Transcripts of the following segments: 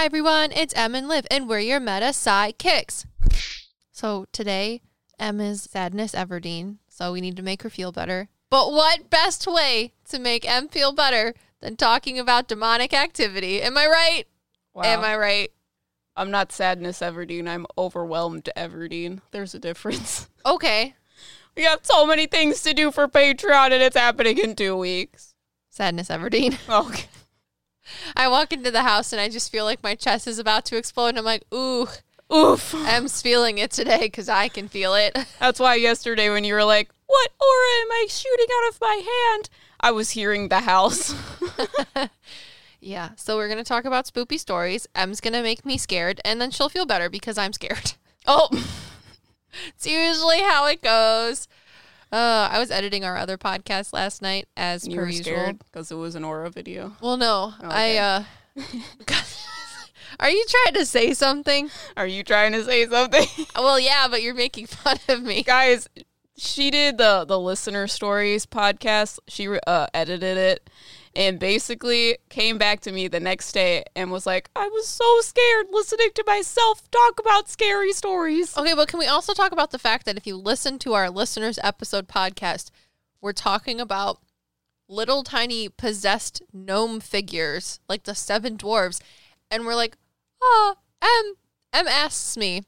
Hi everyone, it's Em and Liv, and we're your meta sidekicks. So today, Em is Sadness Everdeen, so we need to make her feel better. But what best way to make Em feel better than talking about demonic activity? Am I right? Wow. Am I right? I'm not sadness Everdeen. I'm overwhelmed Everdeen. There's a difference. Okay. We have so many things to do for Patreon and it's happening in two weeks. Sadness Everdeen. Okay. I walk into the house and I just feel like my chest is about to explode. And I'm like, ooh, Oof. Em's feeling it today because I can feel it. That's why yesterday when you were like, what aura am I shooting out of my hand? I was hearing the house. Yeah. So we're gonna talk about spoopy stories. Em's gonna make me scared, and then she'll feel better because I'm scared. oh. It's usually how it goes. Uh, I was editing our other podcast last night, as You per usual. because it was an aura video. Well, no, Okay. I. uh Are you trying to say something? Are you trying to say something? Well, yeah, but you're making fun of me. Guys, she did the the listener stories podcast. She uh, edited it and basically came back to me the next day and was like, "I was so scared listening to myself talk about scary stories." Okay, but can we also talk about the fact that if you listen to our listeners' episode podcast, we're talking about little tiny possessed gnome figures, like the seven dwarves, and we're like, oh, Em. Em asks me,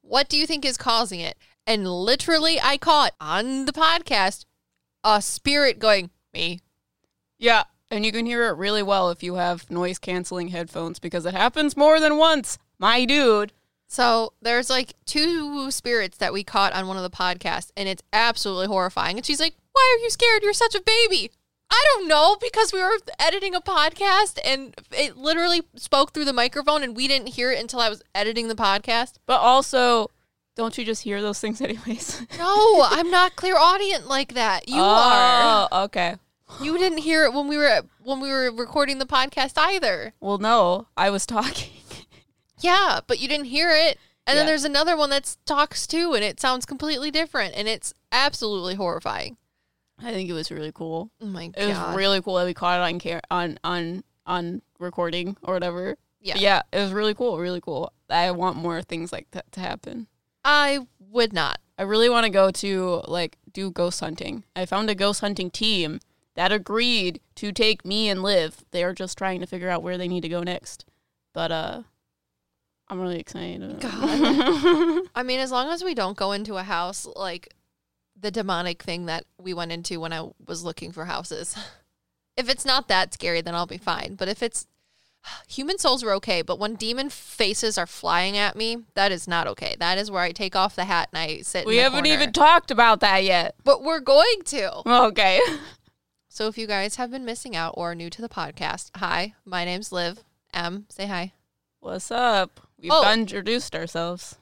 what do you think is causing it? And literally, I caught on the podcast a spirit going, me. Yeah, and you can hear it really well if you have noise canceling headphones because it happens more than once. My dude. So there's like two spirits that we caught on one of the podcasts, and it's absolutely horrifying. And she's like, Why are you scared? You're such a baby. I don't know, because we were editing a podcast and it literally spoke through the microphone and we didn't hear it until I was editing the podcast. But also, don't you just hear those things anyways? No, I'm not clairaudient like that. You oh, are. Oh, okay. You didn't hear it when we were when we were recording the podcast either. Well, no, I was talking. Yeah, but you didn't hear it. And then there's another one that talks too, and it sounds completely different, and it's absolutely horrifying. I think it was really cool. Oh my god, It was really cool that we caught it on on on on recording or whatever. Yeah. yeah, it was really cool, really cool. I want more things like that to happen. I would not. I really want to go to like do ghost hunting. I found a ghost hunting team that agreed to take me and Liv. They are just trying to figure out where they need to go next. But uh I'm really excited. God. I mean, as long as we don't go into a house like the demonic thing that we went into when I was looking for houses. If it's not that scary, then I'll be fine. But if it's human souls are okay, but when demon faces are flying at me, that is not okay. That is where I take off the hat and I sit. we haven't corner. even talked about that yet. but we're going to. Okay. So if you guys have been missing out or are new to the podcast, hi, my name's Liv. Em, say hi. What's up? We've Oh. introduced ourselves.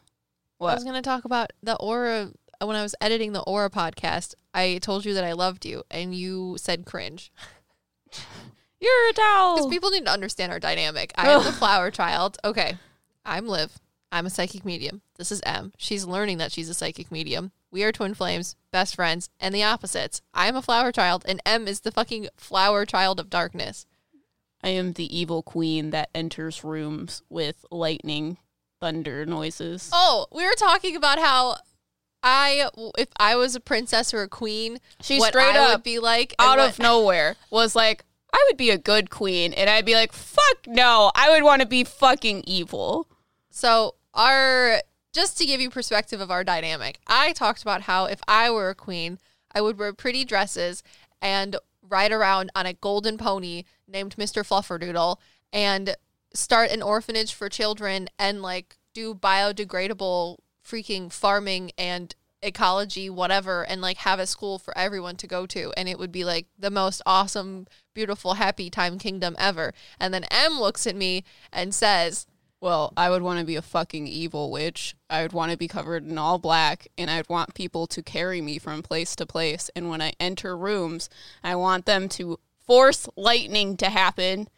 What? I was going to talk about the aura. When I was editing the aura podcast, I told you that I loved you, and you said cringe. You're a towel. Because people need to understand our dynamic. I am the flower child. Okay, I'm Liv. I'm a psychic medium. This is Em. She's learning that she's a psychic medium. We are twin flames, best friends, and the opposites. I am a flower child, and Em is the fucking flower child of darkness. I am the evil queen that enters rooms with lightning, thunder noises. Oh, we were talking about how I, if I was a princess or a queen, She straight I up would be like out what- of nowhere was like, I would be a good queen. And I'd be like, fuck no. I would want to be fucking evil. So our just to give you perspective of our dynamic, I talked about how if I were a queen, I would wear pretty dresses and ride around on a golden pony named Mr. Flufferdoodle and start an orphanage for children and like do biodegradable freaking farming and ecology whatever and like have a school for everyone to go to and it would be like the most awesome beautiful happy time kingdom ever and then Em looks at me and says Well, I would want to be a fucking evil witch. I would want to be covered in all black, and I'd want people to carry me from place to place. And when I enter rooms, I want them to force lightning to happen,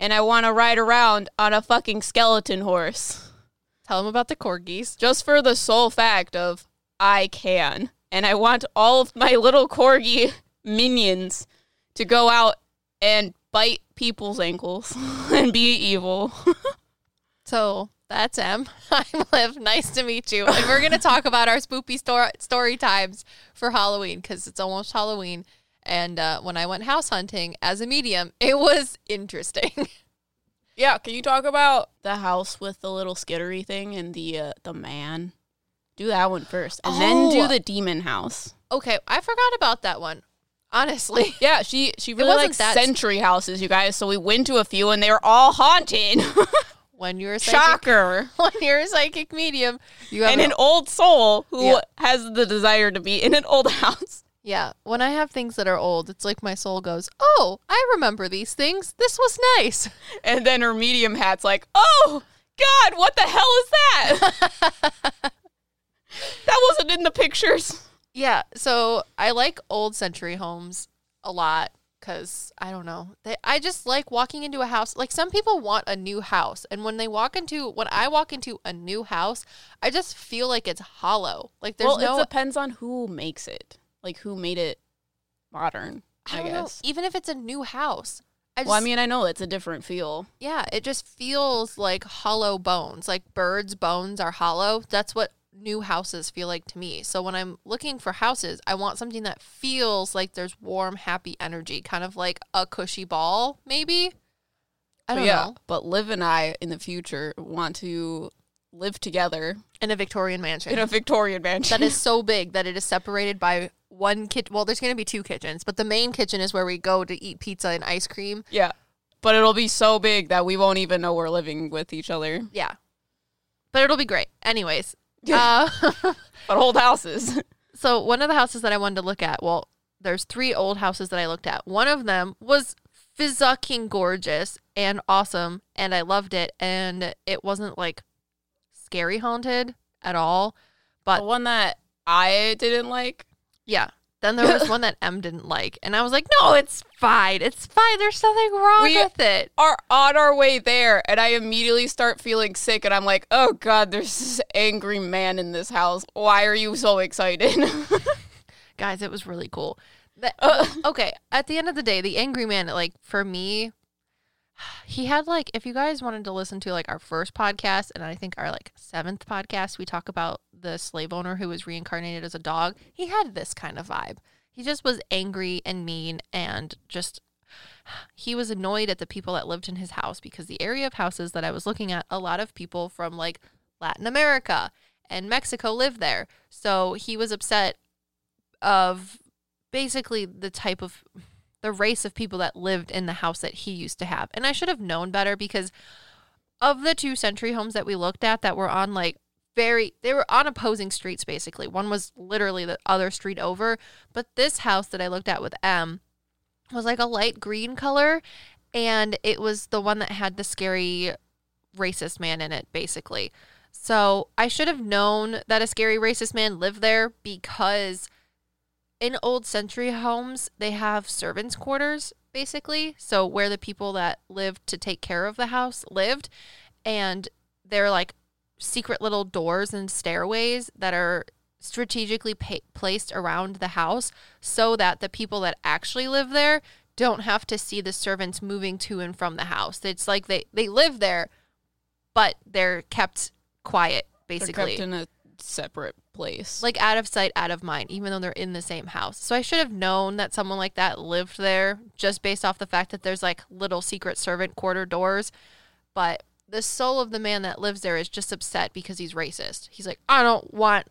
and I want to ride around on a fucking skeleton horse. Tell them about the corgis. Just for the sole fact of I can. And I want all of my little corgi minions to go out and bite people's ankles and be evil. So that's Em. I'm Liv. Nice to meet you. And we're going to talk about our spoopy story, story times for Halloween because it's almost Halloween. And uh, when I went house hunting as a medium, it was interesting. Yeah, can you talk about the house with the little skittery thing and the uh, the man? Do that one first, and then do Oh. the demon house. okay, I forgot about that one. Honestly. Yeah, she she really likes that- century houses, you guys. So we went to a few, and they were all haunted. When you're a psychic, Shocker! when you're a psychic medium, you have And an an old soul who Yeah. has the desire to be in an old house. Yeah, when I have things that are old, it's like my soul goes, "Oh, I remember these things. This was nice." And then her medium hat's like, oh God, what the hell is that? that wasn't in the pictures. Yeah, so I like old century homes a lot cuz I don't know. They, I just like walking into a house. Like some people want a new house, and when they walk into when I walk into a new house, I just feel like it's hollow. Like there's well, no it depends on who makes it, like who made it modern. I, I don't know, guess. even if it's a new house. I just, Well, I mean, I know it's a different feel. Yeah, it just feels like hollow bones. Like birds' bones are hollow. That's what new houses feel like to me. So when I'm looking for houses, I want something that feels like there's warm, happy energy, kind of like a cushy ball, maybe. I don't yeah, know. but Liv and I in the future want to live together In a Victorian mansion. in a Victorian mansion. that is so big that it is separated by one kitchen. Well, there's going to be two kitchens, but the main kitchen is where we go to eat pizza and ice cream. yeah, but it'll be so big that we won't even know we're living with each other. Yeah. But it'll be great. Anyways. Uh, But old houses. So one of the houses that I wanted to look at, well, there's three old houses that I looked at. One of them was fucking gorgeous and awesome, and I loved it. And it wasn't like scary haunted at all. But the one that I didn't like. yeah, then there was one that Em didn't like, and I was like, no, it's fine, it's fine. There's nothing wrong We- with it. Are on our way there, and I immediately start feeling sick, and I'm like, "Oh God, there's this angry man in this house. Why are you so excited?" Guys, it was really cool. The- Uh. okay, at the end of the day, the angry man, like for me, he had like if you guys wanted to listen to like our first podcast and I think our like seventh podcast, we talk about the slave owner who was reincarnated as a dog. He had this kind of vibe. He just was angry and mean and just he was annoyed at the people that lived in his house because the area of houses that I was looking at, a lot of people from like Latin America and Mexico live there. So he was upset of basically the type of the race of people that lived in the house that he used to have. And I should have known better because of the two century homes that we looked at that were on like very they were on opposing streets basically. One was literally the other street over, but this house that I looked at with Em was like a light green color and it was the one that had the scary racist man in it basically. So, I should have known that a scary racist man lived there because in old century homes, they have servants' quarters, basically. So, where the people that lived to take care of the house lived. And they're like secret little doors and stairways that are strategically pa- placed around the house so that the people that actually live there don't have to see the servants moving to and from the house. It's like they, they live there, but they're kept quiet, They're basically kept in a separate place. like out of sight, out of mind, even though they're in the same house. So I should have known that someone like that lived there just based off the fact that there's like little secret servant quarter doors. But the soul of the man that lives there is just upset because he's racist. He's like, I don't want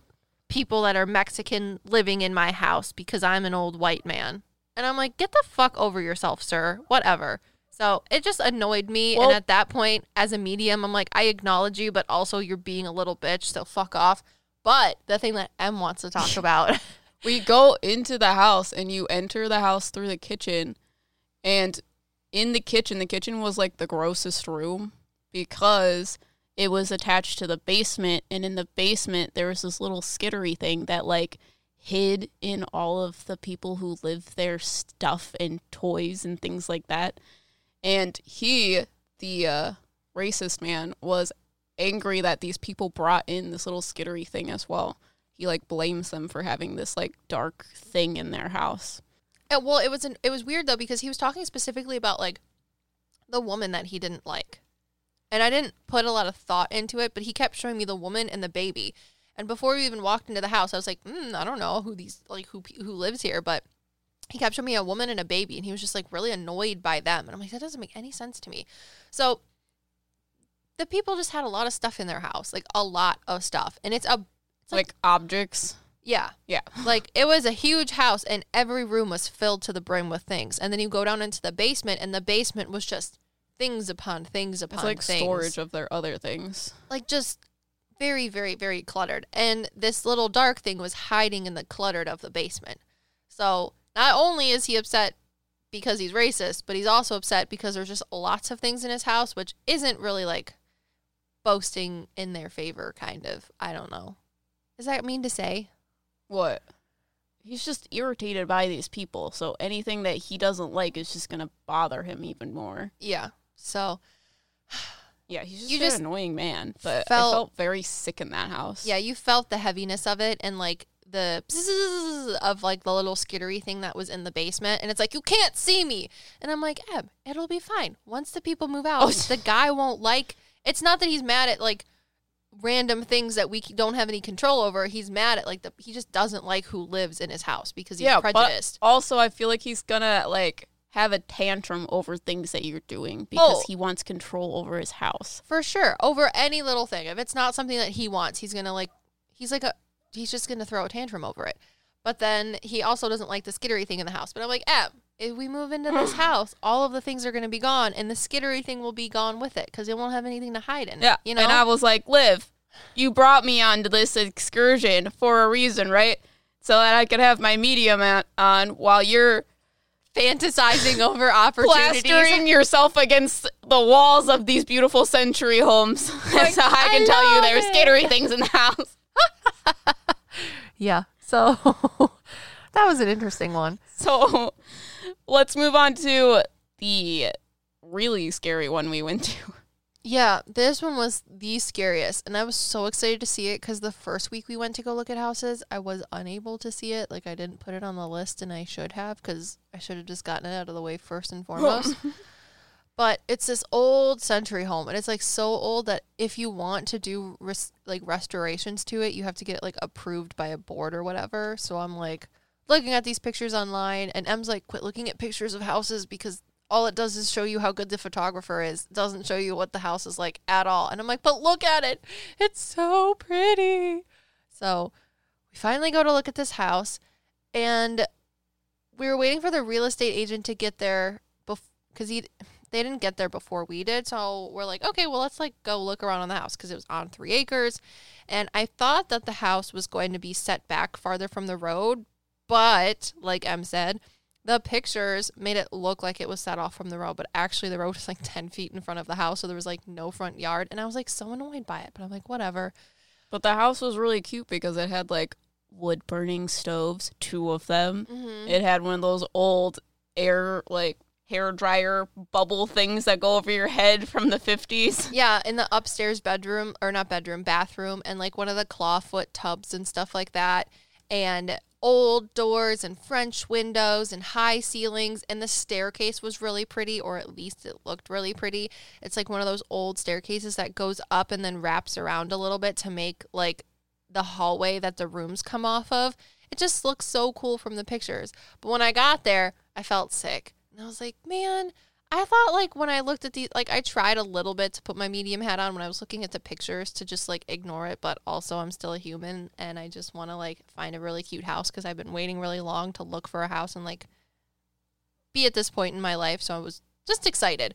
people that are Mexican living in my house because I'm an old white man. And I'm like, get the fuck over yourself, sir. Whatever. So it just annoyed me. Well- and at that point, as a medium, I'm like, I acknowledge you, but also you're being a little bitch. So fuck off. But the thing that M wants to talk about, we go into the house and you enter the house through the kitchen and in the kitchen the kitchen was like the grossest room because it was attached to the basement and in the basement there was this little skittery thing that like hid in all of the people who live there stuff and toys and things like that. And he the uh, racist man was angry that these people brought in this little skittery thing as well. He like blames them for having this like dark thing in their house. Uh, well, it was an, it was weird though because he was talking specifically about like the woman that he didn't like, And I didn't put a lot of thought into it, but he kept showing me the woman and the baby. And before we even walked into the house, I was like, mm, I don't know who these like who who lives here, but he kept showing me a woman and a baby, and he was just like really annoyed by them. And I'm like, that doesn't make any sense to me. So the people just had a lot of stuff in their house, like a lot of stuff, and it's a it's like, Like objects. yeah, Yeah. like it was a huge house, and every room was filled to the brim with things. And then you go down into the basement, and the basement was just things upon things upon It's like things. storage of their other things. like just very very very cluttered. And this little dark thing was hiding in the cluttered of the basement. So not only is he upset because he's racist but he's also upset because there's just lots of things in his house which isn't really like boasting in their favor kind of. I don't know. Does that mean to say? What? He's just irritated by these people, so anything that he doesn't like is just gonna bother him even more. yeah so Yeah, he's just You an just annoying man. But felt- I felt very sick in that house. yeah you felt the heaviness of it and like the bzzz of like the little skittery thing that was in the basement and it's like you can't see me and i'm like Em it'll be fine once the people move out Oh. the guy won't like it's not that he's mad at like random things that we don't have any control over he's mad at like the he just doesn't like who lives in his house because he's yeah, prejudiced but also I feel like he's gonna like have a tantrum over things that you're doing oh. because Oh. he wants control over his house. for sure over any little thing if it's not something that he wants he's gonna like he's like a he's just gonna throw a tantrum over it but then he also doesn't like the skittery thing in the house but i'm like Em, if we move into this house all of the things are gonna be gone and the skittery thing will be gone with it because it won't have anything to hide in Yeah, you know And I was like, Liv, you brought me onto this excursion for a reason, right? So that I could have my medium at, on while you're fantasizing over opportunities plastering yourself against the walls of these beautiful century homes. so I can I tell you there's it. skittery things in the house. yeah so that was an interesting one So let's move on to the really scary one we went to. Yeah, this one was the scariest, and I was so excited to see it because the first week we went to go look at houses, I was unable to see it. Like I didn't put it on the list, and I should have because I should have just gotten it out of the way first and foremost. but it's this old century home, and it's like so old that if you want to do res- like restorations to it, you have to get it like approved by a board or whatever. So I'm like looking at these pictures online, and Em's like, "Quit looking at pictures of houses because." All it does is show you how good the photographer is. It doesn't show you what the house is like at all. And I'm like, but look at it. It's so pretty. So we finally go to look at this house and we were waiting for the real estate agent to get there because he they didn't get there before we did. So we're like, okay, well, let's like go look around on the house because it was on three acres. And I thought that the house was going to be set back farther from the road. But like Em said, the pictures made it look like it was set off from the road, but actually the road was like 10 feet in front of the house. So there was like no front yard. And I was like so annoyed by it, but I'm like, whatever. But the house was really cute because it had like wood burning stoves, two of them. Mm-hmm. It had one of those old air like hair dryer bubble things that go over your head from the 50s. Yeah, in the upstairs bedroom, or not bedroom, bathroom, and like one of the clawfoot tubs and stuff like that. And old doors and French windows and high ceilings. And the staircase was really pretty, or at least it looked really pretty. It's like one of those old staircases that goes up and then wraps around a little bit to make like the hallway that the rooms come off of. It just looks so cool from the pictures. But when I got there, I felt sick. And I was like, man, I thought like when I looked at the like I tried a little bit to put my medium hat on when I was looking at the pictures to just like ignore it, but also I'm still a human and I just want to like find a really cute house because I've been waiting really long to look for a house and like be at this point in my life. So I was just excited.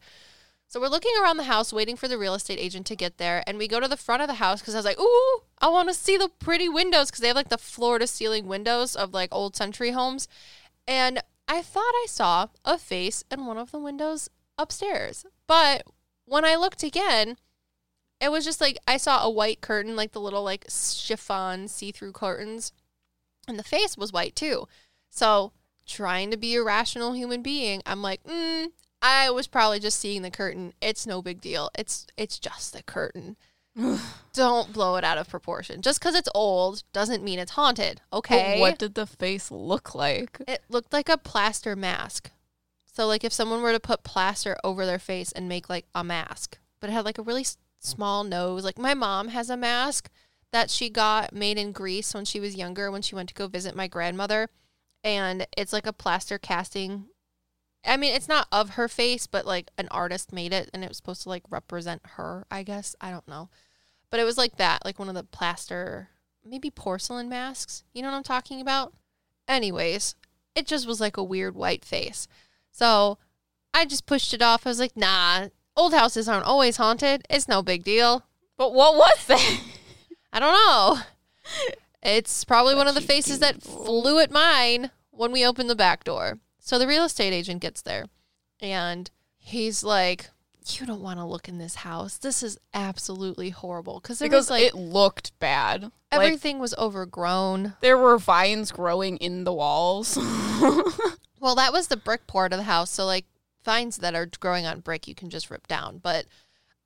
So we're looking around the house, waiting for the real estate agent to get there, and we go to the front of the house because I was like, "Ooh, I want to see the pretty windows because they have like the floor to ceiling windows of like old century homes." And I thought I saw a face in one of the windows upstairs, but when I looked again, it was just like I saw a white curtain, like the little like chiffon see-through curtains, and the face was white too. So trying to be a rational human being, I'm like, mm, I was probably just seeing the curtain. It's no big deal. It's it's just the curtain. Don't blow it out of proportion. Just because it's old doesn't mean it's haunted. Okay. But what did the face look like? It looked like a plaster mask. So like if someone were to put plaster over their face and make like a mask, but it had like a really s- small nose. Like my mom has a mask that she got made in Greece when she was younger when she went to go visit my grandmother and it's like a plaster casting. I mean, it's not of her face, but like an artist made it and it was supposed to like represent her, I guess. I don't know. But it was like that, like one of the plaster, maybe porcelain masks. You know what I'm talking about? Anyways, it just was like a weird white face. So I just pushed it off. I was like, nah, old houses aren't always haunted. It's no big deal. But what was that? I don't know. It's probably one of the faces that flew at mine when we opened the back door. So the real estate agent gets there and he's like, You don't want to look in this house. This is absolutely horrible. Because there because was like it looked bad. like everything was overgrown. there were vines growing in the walls. Well, that was the brick part of the house. So, like, vines that are growing on brick, you can just rip down. But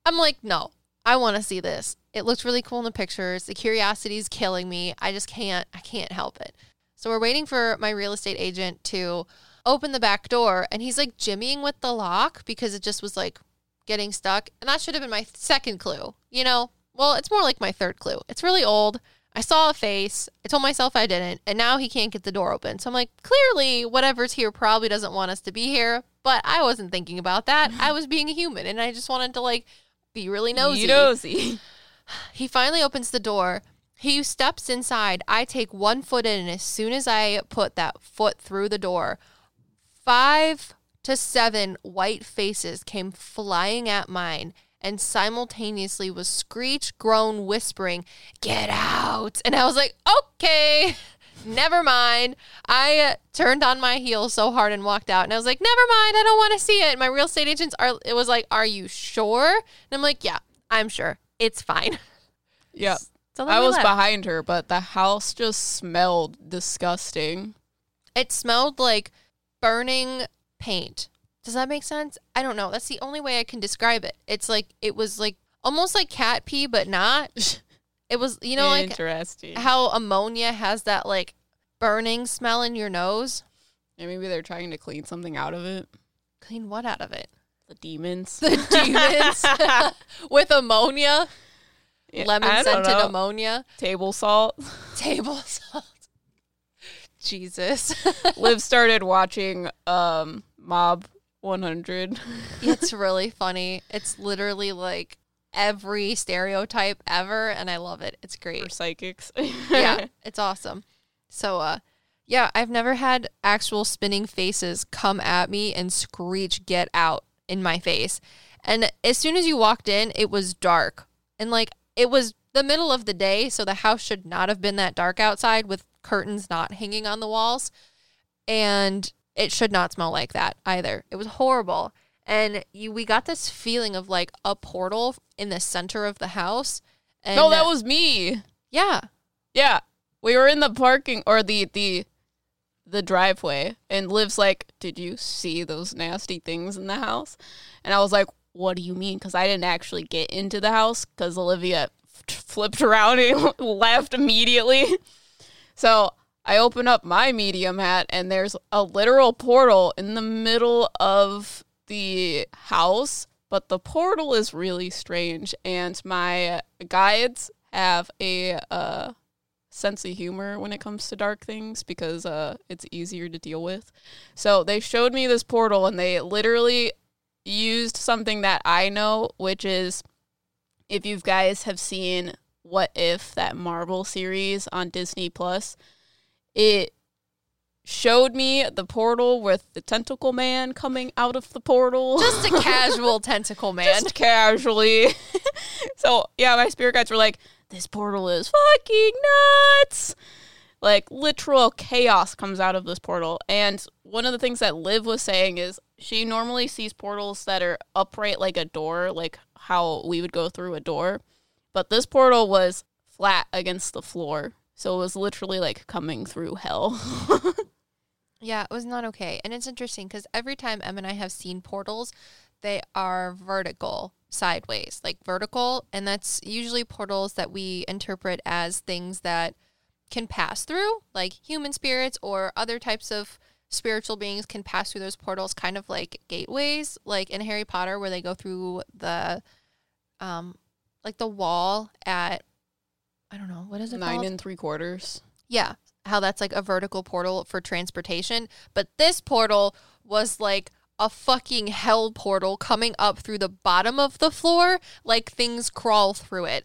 I'm like, no, I want to see this. It looks really cool in the pictures. The curiosity is killing me. I just can't, I can't help it. So, we're waiting for my real estate agent to open the back door. And he's like jimmying with the lock because it just was like getting stuck. And that should have been my second clue, you know? Well, it's more like my third clue. It's really old. I saw a face. I told myself I didn't, and now he can't get the door open. So I'm like, clearly, whatever's here probably doesn't want us to be here. But I wasn't thinking about that. I was being a human, and I just wanted to like be really nosy. Nosy. He finally opens the door. He steps inside. I take one foot in, and as soon as I put that foot through the door, five to seven white faces came flying at mine and simultaneously was screech, groan, whispering, Get out! And I was like, Okay, never mind. I uh, turned on my heel so hard and walked out. And I was like, Never mind, I don't want to see it. And my real estate agents are, it was like, Are you sure? And I'm like, Yeah, I'm sure. It's fine. Yeah. So I was left. behind her, but the house just smelled disgusting. It smelled like burning paint. Does that make sense? I don't know. That's the only way I can describe it. It's like it was like almost like cat pee, but not. It was you know like Interesting. how ammonia has that like burning smell in your nose. Yeah, maybe they're trying to clean something out of it. Clean what out of it? The demons. The demons with ammonia, Yeah, lemon scented ammonia, Table salt. table salt. Jesus, Liv started watching um Mob 100. it's really funny. It's literally like every stereotype ever, and I love it. It's great. for psychics. yeah, it's awesome. So, uh, yeah, I've never had actual spinning faces come at me and screech, get out in my face. And as soon as you walked in, it was dark. And like, it was the middle of the day. So the house should not have been that dark outside with curtains not hanging on the walls. And it should not smell like that either. It was horrible. And you, we got this feeling of like a portal in the center of the house. And no, that was me. yeah. Yeah. We were in the parking or the the the driveway and Liv's like, "Did you see those nasty things in the house?" And I was like, "What do you mean?" cuz I didn't actually get into the house cuz Olivia f- flipped around and left immediately. So, I open up my medium hat and there's a literal portal in the middle of the house, but the portal is really strange and my guides have a uh sense of humor when it comes to dark things because uh it's easier to deal with. So they showed me this portal and they literally used something that I know, which is if you guys have seen What If that Marvel series on Disney Plus, it showed me the portal with the tentacle man coming out of the portal. Just a casual tentacle man. Just casually. so yeah, my spirit guides were like, "This portal is fucking nuts." Like literal chaos comes out of this portal. And one of the things that Liv was saying is she normally sees portals that are upright like a door, like how we would go through a door. But this portal was flat against the floor. So it was literally like coming through hell. yeah, it was not okay. And it's interesting because every time Em and I have seen portals, they are vertical, sideways, like vertical. And that's usually portals that we interpret as things that can pass through, like human spirits or other types of spiritual beings can pass through those portals, kind of like gateways, like in Harry Potter, where they go through the um like the wall at I don't know what is it Nine called? and three quarters. yeah, how that's like a vertical portal for transportation, but this portal was like a fucking hell portal coming up through the bottom of the floor, like things crawl through it.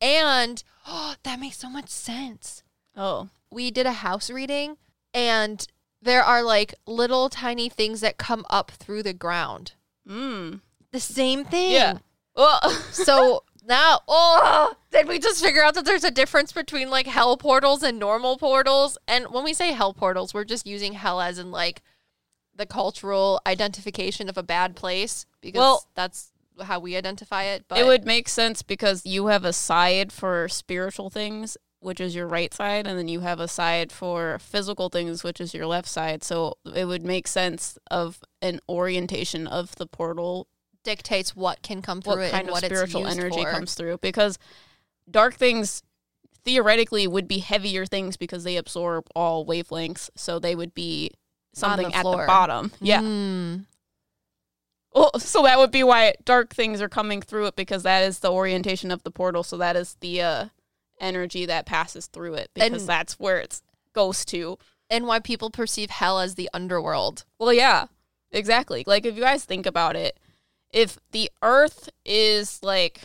And oh, that makes so much sense. Oh. We did a house reading and there are like little tiny things that come up through the ground. Mm. The same thing. Yeah. Well, So now, oh, did we just figure out that there's a difference between like hell portals and normal portals? And when we say hell portals, we're just using hell as in like the cultural identification of a bad place because Well- that's how we identify it. But it would make sense because you have a side for spiritual things, which is your right side, and then you have a side for physical things, which is your left side. So it would make sense of an orientation of the portal, dictates what can come through what it kind and of what spiritual energy for. comes through. Because dark things theoretically would be heavier things because they absorb all wavelengths, so they would be something at the bottom. Yeah. Mm. Well, so that would be why dark things are coming through it because that is the orientation of the portal. So that is the uh, energy that passes through it because And- that's where it goes to. And why people perceive hell as the underworld. Well, yeah, exactly. Like if you guys think about it, if the earth is like,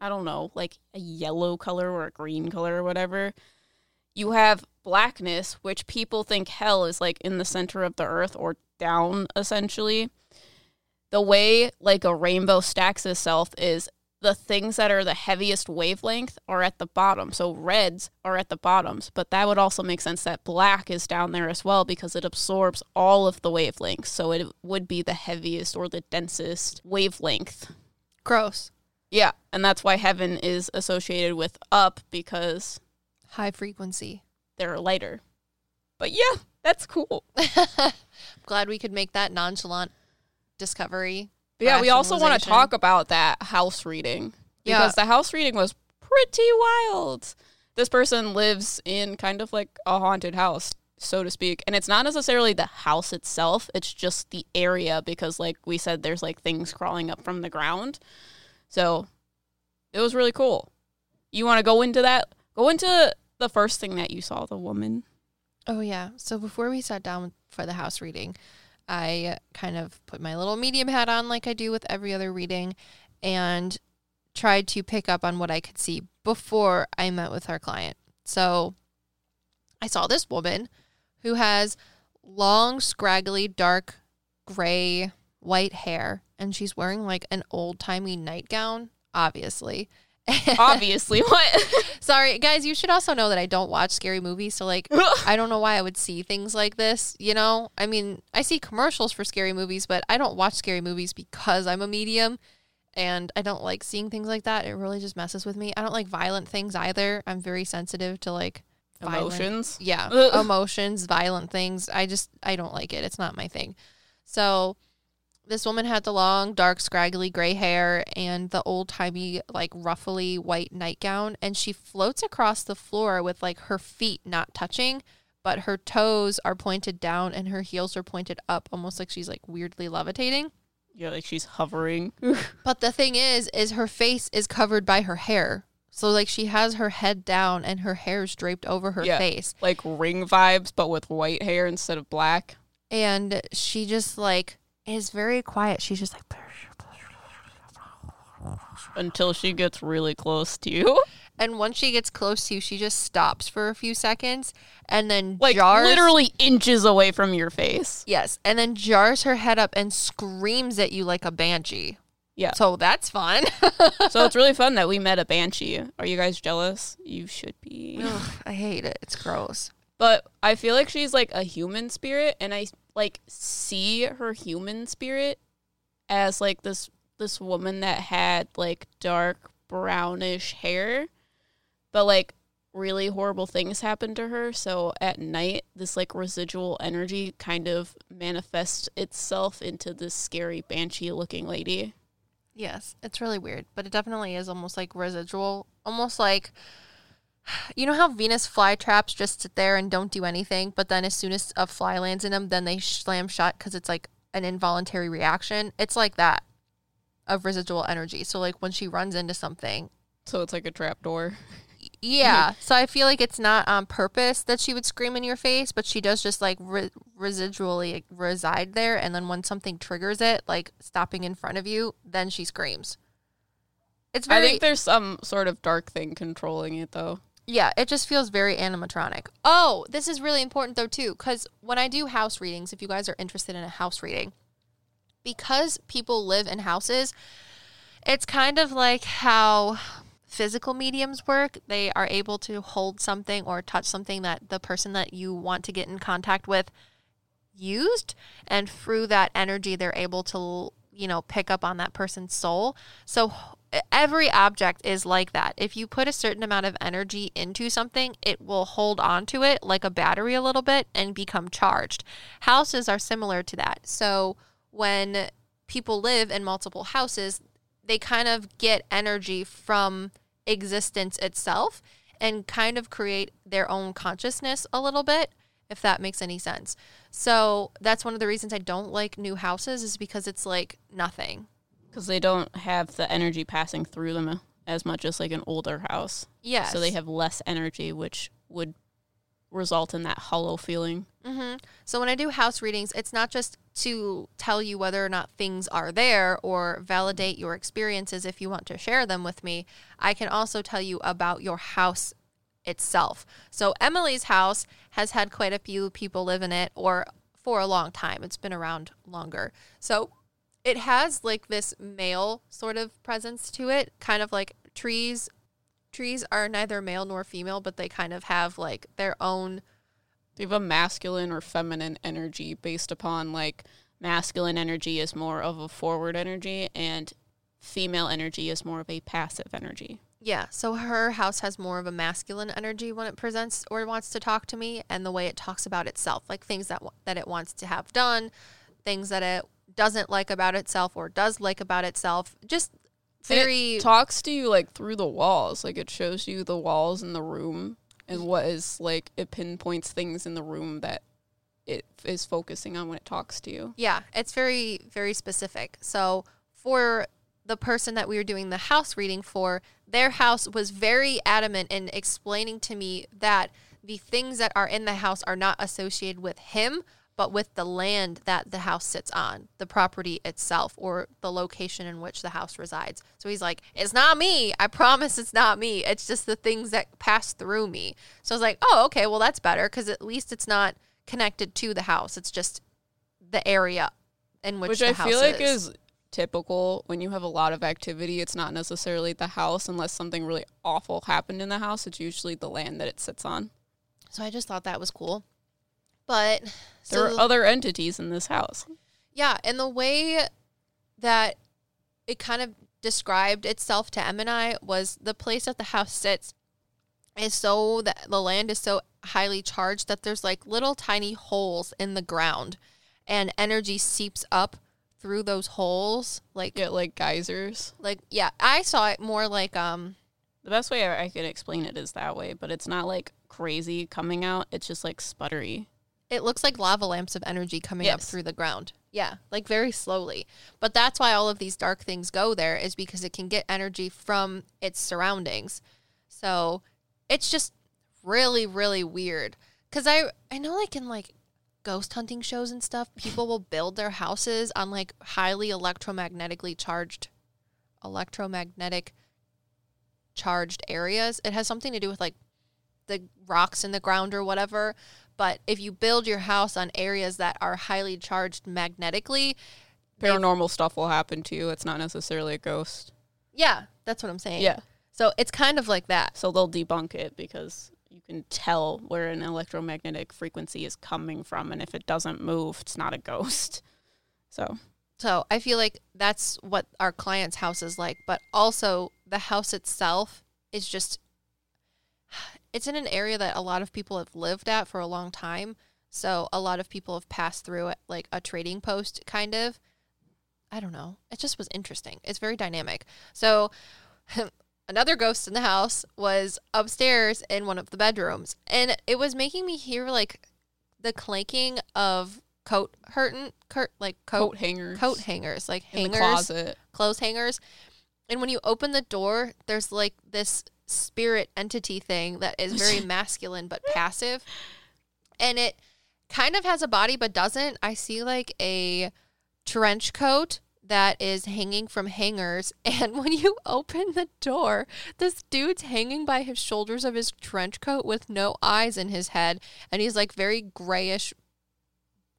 I don't know, like a yellow color or a green color or whatever, you have blackness, which people think hell is like in the center of the earth or down essentially. The way like a rainbow stacks itself is the things that are the heaviest wavelength are at the bottom. So reds are at the bottoms, but that would also make sense that black is down there as well because it absorbs all of the wavelengths. So it would be the heaviest or the densest wavelength. Gross. Yeah, and that's why heaven is associated with up because High frequency. they're lighter. But yeah, that's cool. I'm Glad we could make that nonchalant discovery. Yeah, we also want to talk about that house reading Yeah. because the house reading was pretty wild. This person lives in kind of like a haunted house, so to speak, and it's not necessarily the house itself, it's just the area because like we said there's like things crawling up from the ground. So it was really cool. You want to go into that? Go into the first thing that you saw, the woman. Oh yeah. So before we sat down for the house reading, I kind of put my little medium hat on like I do with every other reading and tried to pick up on what I could see before I met with our client. So I saw this woman who has long, scraggly, dark gray, white hair and she's wearing like an old-timey nightgown, obviously. Obviously, what? Sorry, guys, you should also know that I don't watch scary movies, so like I don't know why I would see things like this, you know? I mean, I see commercials for scary movies, but I don't watch scary movies because I'm a medium and I don't like seeing things like that. It really just messes with me. I don't like violent things either. I'm very sensitive to like violent- Emotions. yeah, emotions, violent things. I just I don't like it. It's not my thing. So this woman had the long, dark, scraggly gray hair and the old timey, like ruffly white nightgown, and she floats across the floor with like her feet not touching, but her toes are pointed down and her heels are pointed up, almost like she's like weirdly levitating. Yeah, like she's hovering. But the thing is, is her face is covered by her hair. So like she has her head down and her hair is draped over her Yeah. face. like ring vibes, but with white hair instead of black. and she just like is very quiet. She's just like, Until she gets really close to you. and once she gets close to you, she just stops for a few seconds and then Like jars. literally inches away from your face. yes, and then jars her head up and screams at you like a banshee. Yeah. So that's fun. So it's really fun that we met a banshee. Are you guys jealous? You should be. Ugh, I hate it. It's gross. But I feel like she's like a human spirit and I like see her human spirit as like this this woman that had like dark brownish hair. But like really horrible things happened to her. So at night this like residual energy kind of manifests itself into this scary banshee looking lady. Yes, it's really weird, but it definitely is almost like residual, almost like you know how Venus flytraps just sit there and don't do anything, but then as soon as a fly lands in them, then they slam shut because it's like an involuntary reaction. It's like that. of residual energy. So like when she runs into something, So it's like a trap door. yeah. so I feel like it's not on purpose that she would scream in your face, but she does just like re- residually reside there. And then when something triggers it, like stopping in front of you, then she screams. It's very- I think there's some sort of dark thing controlling it though. Yeah, it just feels very animatronic. Oh, this is really important though too, because when I do house readings, if you guys are interested in a house reading, because people live in houses, it's kind of like how physical mediums work. They are able to hold something or touch something that the person that you want to get in contact with used, and through that energy, they're able to you know pick up on that person's soul. So every object is like that. If you put a certain amount of energy into something, it will hold on to it like a battery a little bit and become charged. Houses are similar to that. So when people live in multiple houses, they kind of get energy from existence itself and kind of create their own consciousness a little bit if that makes any sense. So that's one of the reasons I don't like new houses is because it's like nothing. Because they don't have the energy passing through them as much as like an older house. Yes. So they have less energy, which would result in that hollow feeling. hmm So when I do house readings, it's not just to tell you whether or not things are there or validate your experiences if you want to share them with me. I can also tell you about your house itself. So Emily's house has had quite a few people live in it or for a long time. It's been around longer. So it has like this male sort of presence to it, kind of like trees. Trees are neither male nor female, but they kind of have like their own They have a masculine or feminine energy based upon like masculine energy is more of a forward energy and female energy is more of a passive energy. Yeah, so her house has more of a masculine energy when it presents or wants to talk to me, and the way it talks about itself, like things that that it wants to have done, things that it doesn't like about itself or does like about itself. Just very it talks to you like through the walls. Like it shows you the walls in the room and what is like it pinpoints things in the room that it is focusing on when it talks to you. yeah, it's very very specific. So for the person that we were doing the house reading for, their house was very adamant in explaining to me that the things that are in the house are not associated with him, but with the land that the house sits on, the property itself, or the location in which the house resides. So he's like, It's not me. I promise it's not me. It's just the things that pass through me. So I was like, Oh, okay, well, that's better because at least it's not connected to the house. It's just the area in which, Which the I house feel like is. is typical when you have a lot of activity. It's not necessarily the house unless something really awful happened in the house. It's usually the land that it sits on. So I just thought that was cool. But There so are other entities in this house. yeah, and the way that it kind of described itself to Em and I was the place that the house sits is so that the land is so highly charged that there's like little tiny holes in the ground and energy seeps up through those holes like Get like geysers. like yeah i saw it more like um The best way I I can explain it is that way, but it's not like crazy coming out. It's just like sputtery. It looks like lava lamps of energy coming up through the ground. Yeah, like very slowly. But that's why all of these dark things go there is because it can get energy from its surroundings. So it's just really, really weird. Cause I I know like in like ghost hunting shows and stuff, people will build their houses on like highly electromagnetically charged electromagnetic charged areas. It has something to do with like the rocks in the ground or whatever. But if you build your house on areas that are highly charged magnetically, Paranormal stuff will happen to you. It's not necessarily a ghost. yeah, that's what I'm saying. Yeah. So it's kind of like that. So they'll debunk it because can tell where an electromagnetic frequency is coming from. And if it doesn't move, it's not a ghost. So So I feel like that's what our client's house is like. But also, the house itself is just, it's in an area that a lot of people have lived at for a long time. So a lot of people have passed through it like a trading post, kind of. I don't know. It just was interesting. It's very dynamic. So another ghost in the house was upstairs in one of the bedrooms. And it was making me hear like the clanking of coat curtain, curt like coat Coat hangers. coat hangers, like in the hangers, closet. clothes hangers. And when you open the door, there's like this spirit entity thing that is very masculine but passive. And it kind of has a body but doesn't. I see like a trench coat that is hanging from hangers. And when you open the door, this dude's hanging by his shoulders of his trench coat with no eyes in his head. And he's like very grayish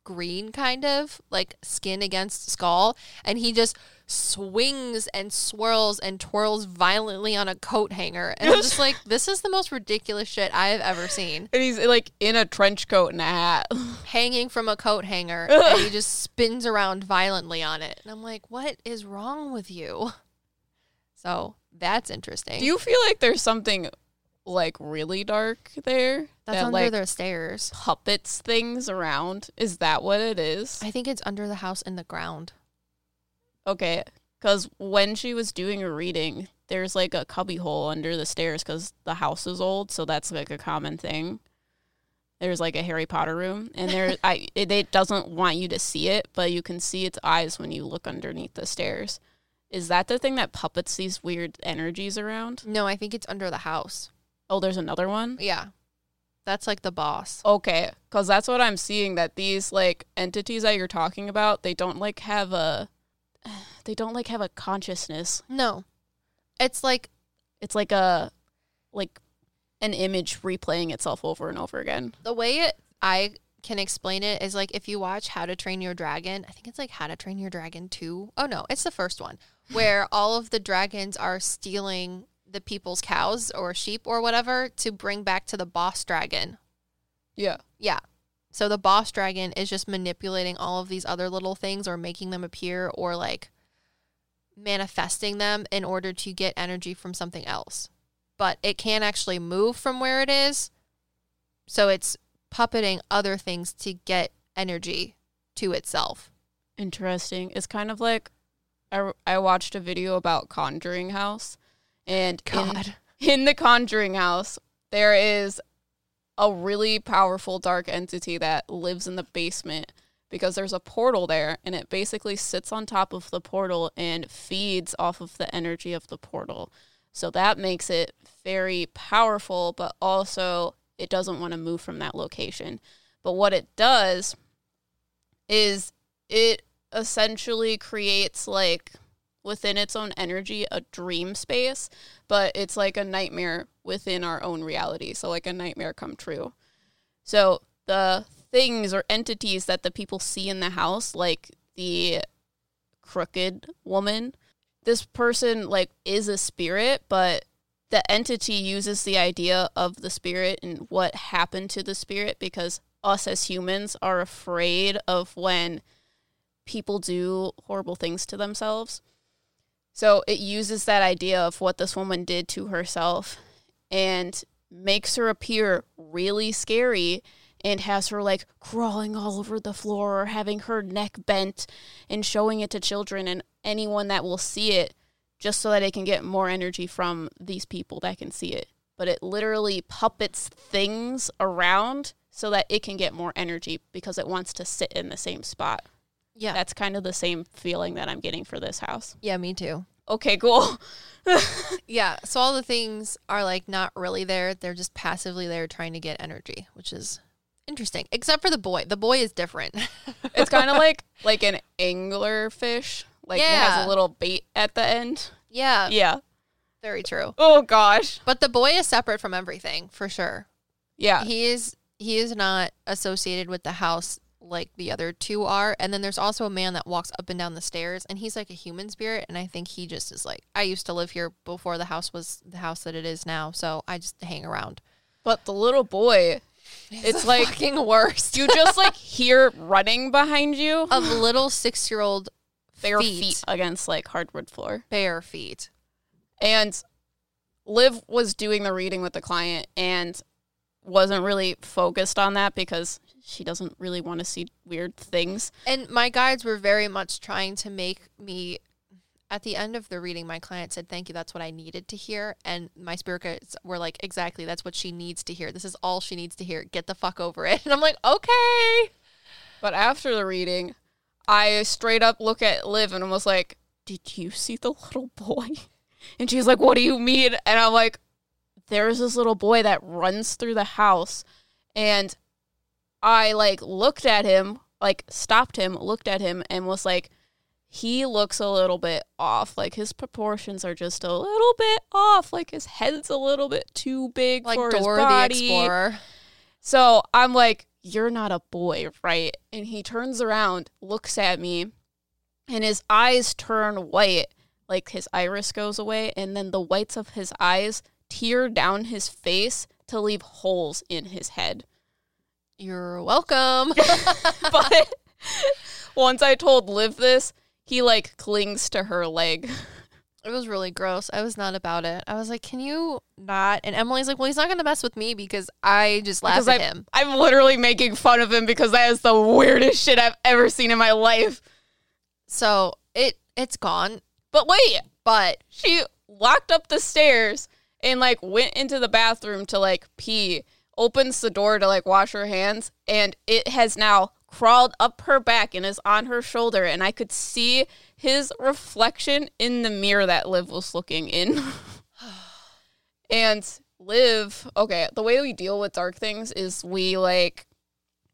green, kind of like skin against skull. And he just swings and swirls and twirls violently on a coat hanger. And I'm just like, this is the most ridiculous shit I have ever seen. And he's like in a trench coat and a hat. Hanging from a coat hanger and he just spins around violently on it. And I'm like, what is wrong with you? So that's interesting. Do you feel like there's something like really dark there that's that under like the stairs. puppets things around? Is that what it is? I think it's under the house in the ground. Okay, because when she was doing a reading, there's like a cubby hole under the stairs because the house is old, so that's like a common thing. There's like a Harry Potter room, and there, I it, it doesn't want you to see it, but you can see its eyes when you look underneath the stairs. Is that the thing that puppets these weird energies around? No, I think it's under the house. Oh, there's another one. Yeah. That's like the boss. Okay, because that's what I'm seeing. That these like entities that you're talking about, they don't like have a, they don't like have a consciousness. No. It's like It's like a, like, an image replaying itself over and over again. the way it, I can explain it is like if you watch How to Train Your Dragon, I think it's like How to Train Your Dragon 2. Oh no, it's the first one where all of the dragons are stealing the people's cows or sheep or whatever to bring back to the boss dragon. Yeah. Yeah. So the boss dragon is just manipulating all of these other little things or making them appear or like manifesting them in order to get energy from something else. But it can't actually move from where it is. So it's puppeting other things to get energy to itself. Interesting. It's kind of like I, I watched a video about Conjuring House, and in, in the Conjuring House, there is a really powerful dark entity that lives in the basement because there's a portal there, and it basically sits on top of the portal and feeds off of the energy of the portal. So that makes it very powerful, but also it doesn't want to move from that location. But what it does is it essentially creates like within its own energy a dream space, but it's like a nightmare within our own reality. So like a nightmare come true. So the things or entities that the people see in the house, like the crooked woman, this person like is a spirit, but the entity uses the idea of the spirit and what happened to the spirit because us as humans are afraid of when people do horrible things to themselves. So it uses that idea of what this woman did to herself and makes her appear really scary and has her like crawling all over the floor or having her neck bent and showing it to children and anyone that will see it just so that it can get more energy from these people that can see it. But it literally puppets things around so that it can get more energy because it wants to sit in the same spot. Yeah. That's kind of the same feeling that I'm getting for this house. yeah, me too. Okay, cool. Yeah. So all the things are like not really there. They're just passively there trying to get energy, which is interesting. Except for the boy. The boy is different. it's kind of like like an angler fish. Like it has a little bait at the end. yeah, Yeah. very true. Oh gosh. But the boy is separate from everything for sure. Yeah. He is he is not associated with the house like the other two are. And then there's also a man that walks up and down the stairs and he's like a human spirit and I think he just is like I used to live here before the house was the house that it is now, so I just hang around. But the little boy, it's like fucking worst. you just like hear running behind you. of little 6-year-old bare feet. feet against like hardwood floor. bare feet. And Liv was doing the reading with the client and wasn't really focused on that because she doesn't really want to see weird things. And my guides were very much trying to make me. At the end of the reading, my client said, "Thank you. That's what I needed to hear." And my spirit guides were like, "Exactly. That's what she needs to hear. This is all she needs to hear. Get the fuck over it." And I'm like, "Okay." But after the reading, I straight up look at Liv and was like, Did you see the little boy? And she's like, What do you mean? And I'm like, There's this little boy that runs through the house. And I like looked at him, like stopped him, looked at him, and was like, he looks a little bit off. Like his proportions are just a little bit off. Like his head's a little bit too big Like for his Dora the body. Explorer. So I'm like, You're not a boy, right? And he turns around, looks at me, and his eyes turn white. Like his iris goes away, and then the whites of his eyes tear down his face to leave holes in his head. You're welcome. but once I told Liv this, he like clings to her leg. It was really gross. I was not about it. I was like, "Can you not?" And Emily's like, "Well, he's not going to mess with me because I just laugh at I'm, him." I'm literally making fun of him because that is the weirdest shit I've ever seen in my life. So it it's gone. But wait, But she locked up the stairs and like went into the bathroom to like pee, opens the door to like wash her hands, and it has now crawled up her back and is on her shoulder, and I could see his reflection in the mirror that Liv was looking in. and Liv, okay, the way we deal with dark things is we like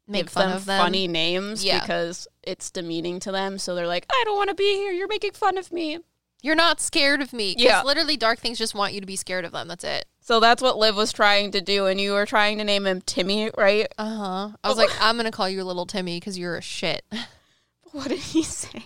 make fun them of them. funny names Yeah. because it's demeaning to them. So they're like, I don't want to be here. You're making fun of me. You're not scared of me. Yeah. literally, dark things just want you to be scared of them. That's it. So that's what Liv was trying to do, and you were trying to name him Timmy, right? Uh huh. I was like, I'm gonna call you little Timmy because you're a shit. What did he say?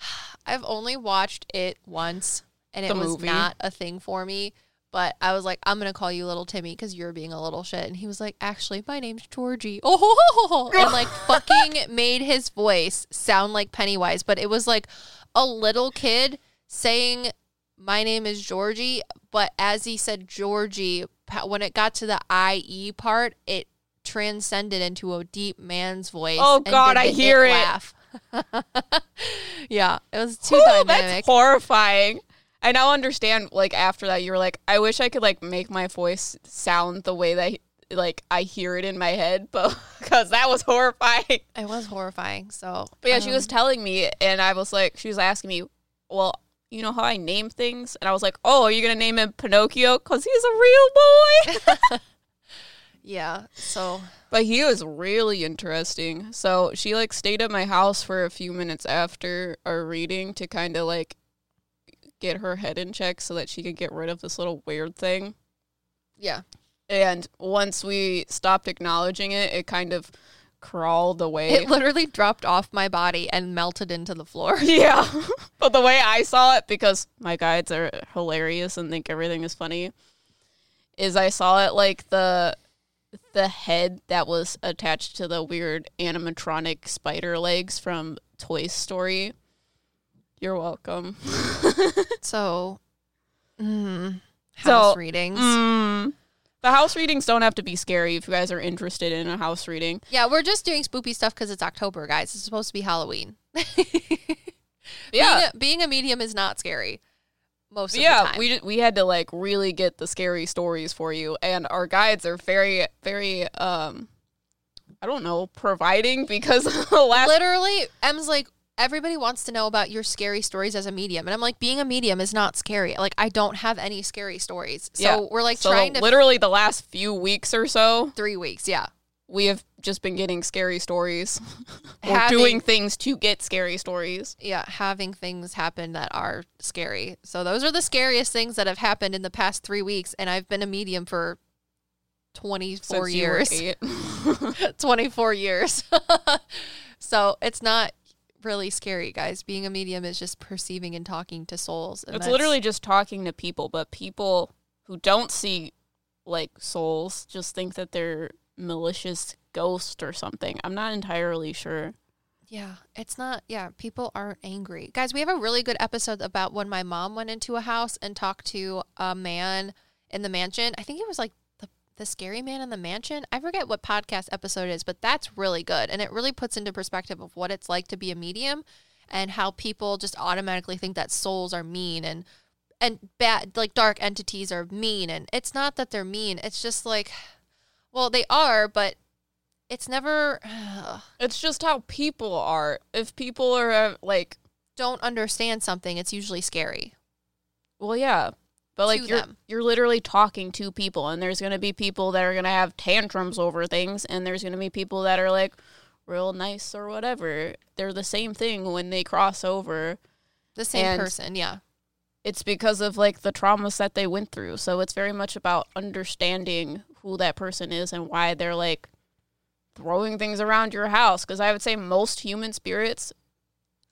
I've only watched it once, and it The was movie? not a thing for me. But I was like, I'm gonna call you little Timmy because you're being a little shit. And he was like, actually, my name's Georgie. Oh, and like fucking made his voice sound like Pennywise, but it was like a little kid saying, "My name is Georgie," but as he said Georgie, when it got to the IE part, it transcended into a deep man's voice. Oh, God, I hear it. Laugh. yeah, it was too Ooh, dynamic. That's horrifying. I now understand. Like after that, you were like, I wish I could like make my voice sound the way that like I hear it in my head, but because that was horrifying. It was horrifying. So, But yeah, she was um, telling me, and I was like, she was asking me, well, you know how I name things, and I was like, oh, are you gonna name him Pinocchio because he's a real boy? yeah. So But he was really interesting. So she like stayed at my house for a few minutes after our reading to kind of like get her head in check so that she could get rid of this little weird thing. yeah, And once we stopped acknowledging it, it kind of crawled away. it literally dropped off my body and melted into the floor. yeah. but the way I saw it, because my guides are hilarious and think everything is funny, is I saw it like the the head that was attached to the weird animatronic spider legs from Toy Story. You're welcome. So, mm, So, house readings. Mm. The house readings don't have to be scary if you guys are interested in a house reading. Yeah, we're just doing spoopy stuff because it's October, guys. It's supposed to be Halloween. Yeah. being a, being a medium is not scary most of the yeah, time. we we had to like really get the scary stories for you, and our guides are very very um, I don't know, providing because the last literally, Em's like, everybody wants to know about your scary stories as a medium, and I'm like, being a medium is not scary. Like, I don't have any scary stories, so Yeah. we're like so trying to literally the last few weeks or so, three weeks. Yeah, we have just been getting scary stories or Having- doing things to get scary stories. yeah, having things happen that are scary. So those are the scariest things that have happened in the past three weeks, and I've been a medium for twenty four since you were years. eight. 24 years. so it's not really scary, guys. Being a medium is just perceiving and talking to souls. It's that's- literally just talking to people, but people who don't see like souls just think that they're malicious ghost or something. I'm not entirely sure. yeah, it's not, yeah, people aren't angry. Guys, we have a really good episode about when my mom went into a house and talked to a man in the mansion. I think it was like the, scary man in the mansion. I forget what podcast episode it is, but that's really good. And it really puts into perspective of what it's like to be a medium and how people just automatically think that souls are mean and and bad like dark entities are mean and it's not that they're mean it's just like well they are but it's never It's just how people are. If people are uh, like, don't understand something, it's usually scary. well, yeah, but like you're them. you're literally talking to people, and there's gonna be people that are gonna have tantrums over things, and there's gonna be people that are like real nice or whatever. They're the same thing when they cross over. The same And- person, yeah. It's because of like the traumas that they went through. So it's very much about understanding who that person is and why they're like throwing things around your house. Because I would say most human spirits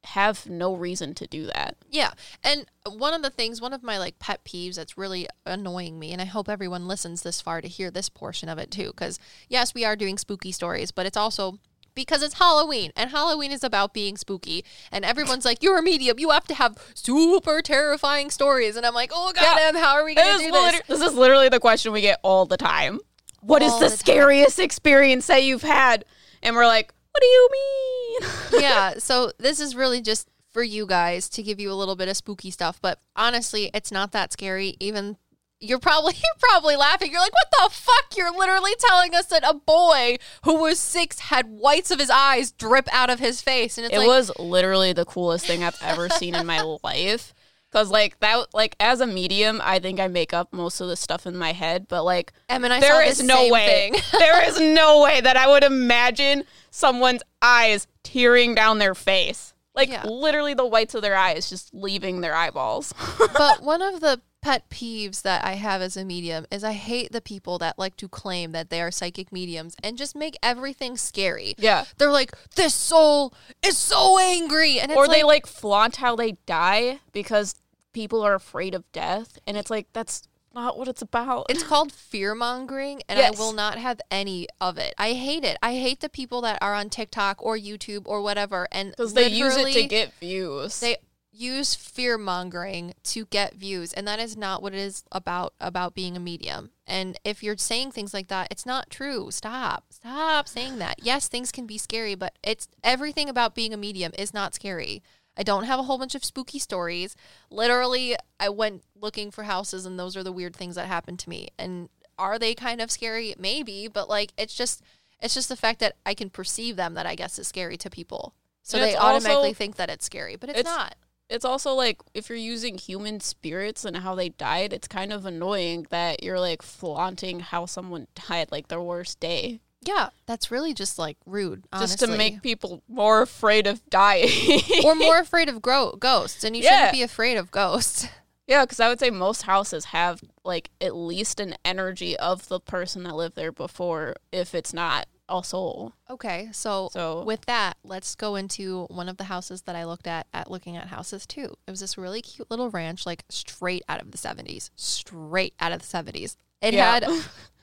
have no reason to do that. Yeah. And one of the things, one of my like pet peeves that's really annoying me, and I hope everyone listens this far to hear this portion of it too, because yes, we are doing spooky stories, but it's also because it's Halloween and Halloween is about being spooky. And everyone's like, You're a medium, you have to have super terrifying stories. And I'm like, Oh goddamn, how are we gonna is, do this? this is literally the question we get all the time. What is All the, the time. scariest experience that you've had? And we're like, what do you mean? yeah, so this is really just for you guys to give you a little bit of spooky stuff, but honestly, it's not that scary. Even you're probably you're probably laughing. You're like, "What the fuck? You're literally telling us that a boy who was 6 had whites of his eyes drip out of his face." And it's it like was literally the coolest thing I've ever seen in my life. Cause like that, like as a medium, I think I make up most of the stuff in my head. But like, I there saw is the no same way, thing. there is no way that I would imagine someone's eyes tearing down their face. Like Yeah. literally, the whites of their eyes just leaving their eyeballs. but one of the pet peeves that I have as a medium is I hate the people that like to claim that they are psychic mediums and just make everything scary. yeah. They're like, this soul is so angry. And it's or like, they like flaunt how they die because people are afraid of death and it's like that's not what it's about it's called fear mongering, and Yes. I will not have any of it. I hate it. I hate the people that are on TikTok or YouTube or whatever, and because they use it to get views They use fear mongering to get views, and that is not what it is about about being a medium. And if you're saying things like that, it's not true. Stop. Stop saying that. Yes, things can be scary, but it's everything about being a medium is not scary. I don't have a whole bunch of spooky stories. Literally, I went looking for houses and those are the weird things that happened to me. And are they kind of scary? Maybe, but like it's just it's just the fact that I can perceive them that I guess is scary to people. So And they automatically also- think that it's scary, but it's, it's- not. it's also like if you're using human spirits and how they died it's kind of annoying that you're like flaunting how someone died like their worst day Yeah, that's really just like rude, just to make people more afraid of dying or more afraid of gro- ghosts, and you Yeah. shouldn't be afraid of ghosts. yeah because i would say most houses have like at least an energy of the person that lived there before if it's not a soul Okay, so, So- with that, let's go into one of the houses that I looked at at looking at houses too. It was this really cute little ranch, like straight out of the seventies, straight out of the seventies. It Yeah. had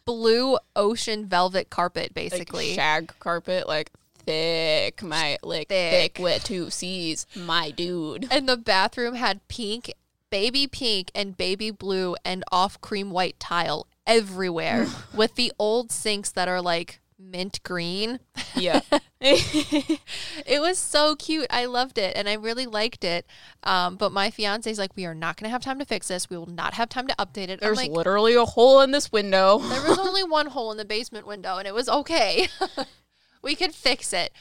blue ocean velvet carpet, like basically. shag carpet, like thick, my like thick, Thick. wet two C's, my dude. and the bathroom had pink, baby pink, and baby blue, and off cream white tile everywhere, with the old sinks that are like mint green. Yeah, It was so cute. I loved it and I really liked it. Um, but my fiance's like, we are not going to have time to fix this. We will not have time to update it. There's like, literally a hole in this window. there was only one hole in the basement window and it was okay. we could fix it.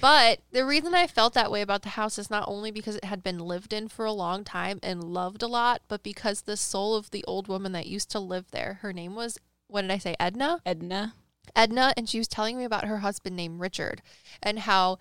But the reason I felt that way about the house is not only because it had been lived in for a long time and loved a lot, but because the soul of the old woman that used to live there, her name was, what did I say, Edna? Edna. Edna, and she was telling me about her husband named Richard and how.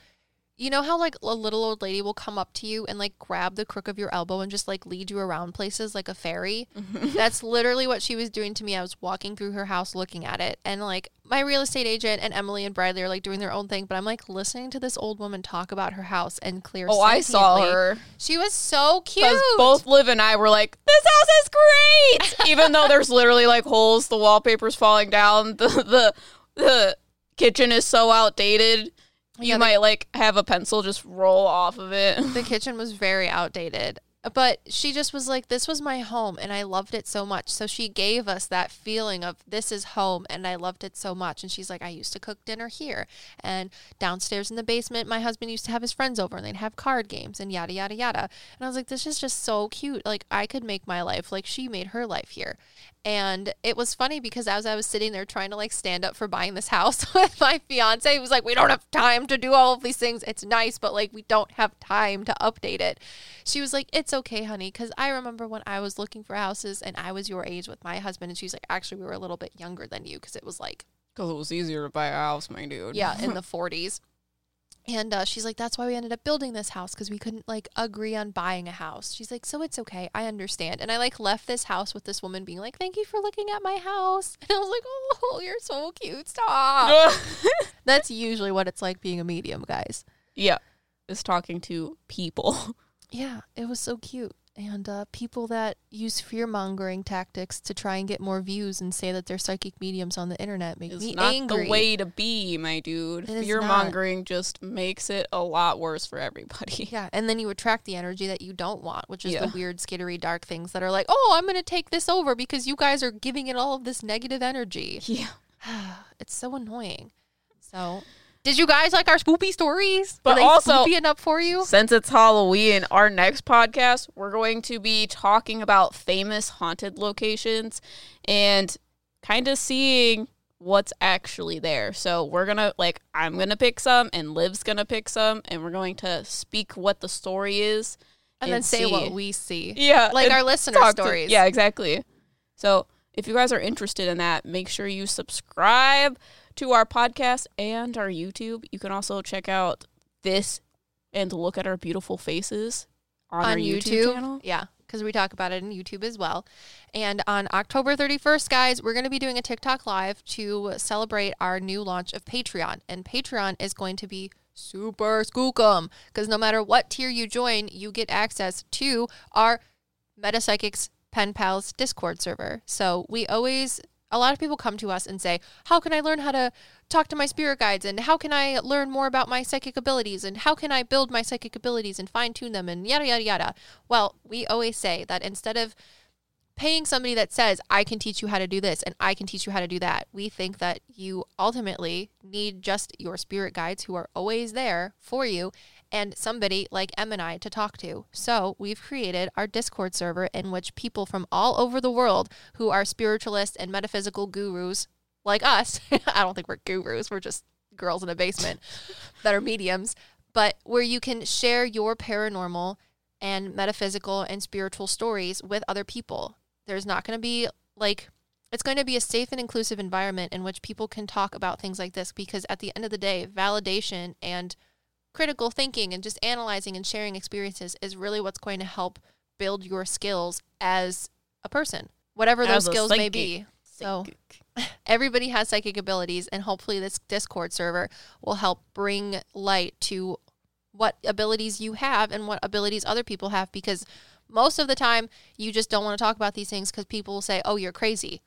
You know how like a little old lady will come up to you and like grab the crook of your elbow and just like lead you around places like a fairy? Mm-hmm. That's literally what she was doing to me. I was walking through her house looking at it and like my real estate agent and Emily and Bradley are like doing their own thing, but I'm like listening to this old woman talk about her house and clear. Oh, I saw her She was so cute. because both Liv and I were like, "This house is great," even though there's literally like holes, the wallpaper's falling down, the the the kitchen is so outdated. You Yeah, the- might like have a pencil just roll off of it. the kitchen was very outdated. But she just was like, This was my home and I loved it so much. So she gave us that feeling of this is home and I loved it so much. And she's like, I used to cook dinner here. And downstairs in the basement, my husband used to have his friends over and they'd have card games and yada, yada, yada. And I was like, This is just so cute. Like, I could make my life like she made her life here. And it was funny because as I was sitting there trying to like stand up for buying this house with my fiance, he was like, We don't have time to do all of these things. It's nice, but like we don't have time to update it. She was like, It's okay, honey. Cause I remember when I was looking for houses and I was your age with my husband. And she's like, Actually, we were a little bit younger than you because it was like Because it was easier to buy a house, my dude. yeah, in the 40s. And uh, she's like, that's why we ended up building this house because we couldn't like agree on buying a house. She's like, so it's okay. I understand. And I like left this house with this woman being like, thank you for looking at my house. And I was like, oh, you're so cute. Stop. That's usually what it's like being a medium, guys. yeah. Is talking to people. Yeah, it was so cute. And uh, people that use fear mongering tactics to try and get more views and say that they're psychic mediums on the internet make It's me not angry. the way to be, my dude. It fear mongering just makes it a lot worse for everybody. Yeah, and then you attract the energy that you don't want, which is Yeah. the weird, skittery, dark things that are like, oh, I'm going to take this over because you guys are giving it all of this negative energy. Yeah. it's so annoying. So, did you guys like our spoopy stories? But Were they also- spoopy enough for you? Since it's Halloween, our next podcast, we're going to be talking about famous haunted locations and kind of seeing what's actually there. So we're going to, like, I'm going to pick some and Liv's going to pick some and we're going to speak what the story is. And then say what we see. Yeah. Like our listener talk to- stories. yeah, exactly. So if you guys are interested in that, make sure you subscribe to our podcast and our YouTube. You can also check out this and look at our beautiful faces on, on our YouTube, channel. Yeah, because we talk about it in YouTube as well. And on October 31st, guys, we're going to be doing a TikTok live to celebrate our new launch of Patreon. And Patreon is going to be super skookum because no matter what tier you join, you get access to our Metapsychics Pen Pals Discord server. So we always, a lot of people come to us and say, How can I learn how to talk to my spirit guides? And how can I learn more about my psychic abilities? And how can I build my psychic abilities and fine tune them? And yada, yada, yada. Well, we always say that instead of paying somebody that says, I can teach you how to do this and I can teach you how to do that, we think that you ultimately need just your spirit guides who are always there for you and somebody like Em and I to talk to. So we've created our Discord server in which people from all over the world who are spiritualists and metaphysical gurus like us, I don't think we're gurus, we're just girls in a basement that are mediums, but where you can share your paranormal and metaphysical and spiritual stories with other people. There's not going to be like, it's going to be a safe and inclusive environment in which people can talk about things like this because at the end of the day, validation and critical thinking and just analyzing and sharing experiences is really what's going to help build your skills as a person, whatever those As a skills may be. So Psychic. everybody has psychic abilities and hopefully this discord server will help bring light to what abilities you have and what abilities other people have because most of the time you just don't want to talk about these things because people will say oh you're crazy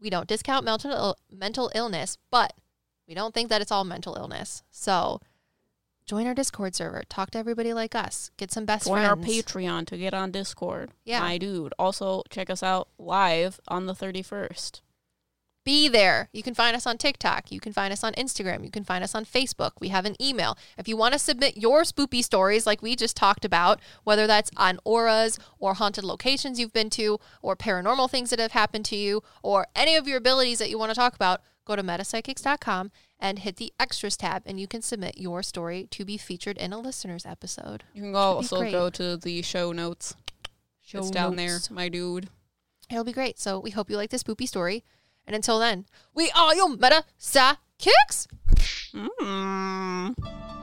we don't discount mental Ill- mental illness but we don't think that it's all mental illness so join our discord server talk to everybody like us get some best friends. Join our Patreon to get on Discord. Yeah. My dude. Also, check us out live on the 31st. be there. You can find us on TikTok. You can find us on Instagram. You can find us on Facebook. We have an email. If you want to submit your spoopy stories, like we just talked about, whether that's on auras or haunted locations you've been to, or paranormal things that have happened to you, or any of your abilities that you want to talk about, go to metapsychics.com and hit the extras tab, and you can submit your story to be featured in a listener's episode. You can also go to the show notes. Show it's down notes. there, my dude. It'll be great. So we hope you like this spoopy story. And until then, we are your meta sa kicks. Mm.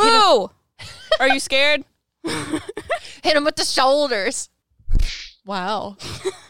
Boo! Are you scared? Hit him with the shoulders. Wow.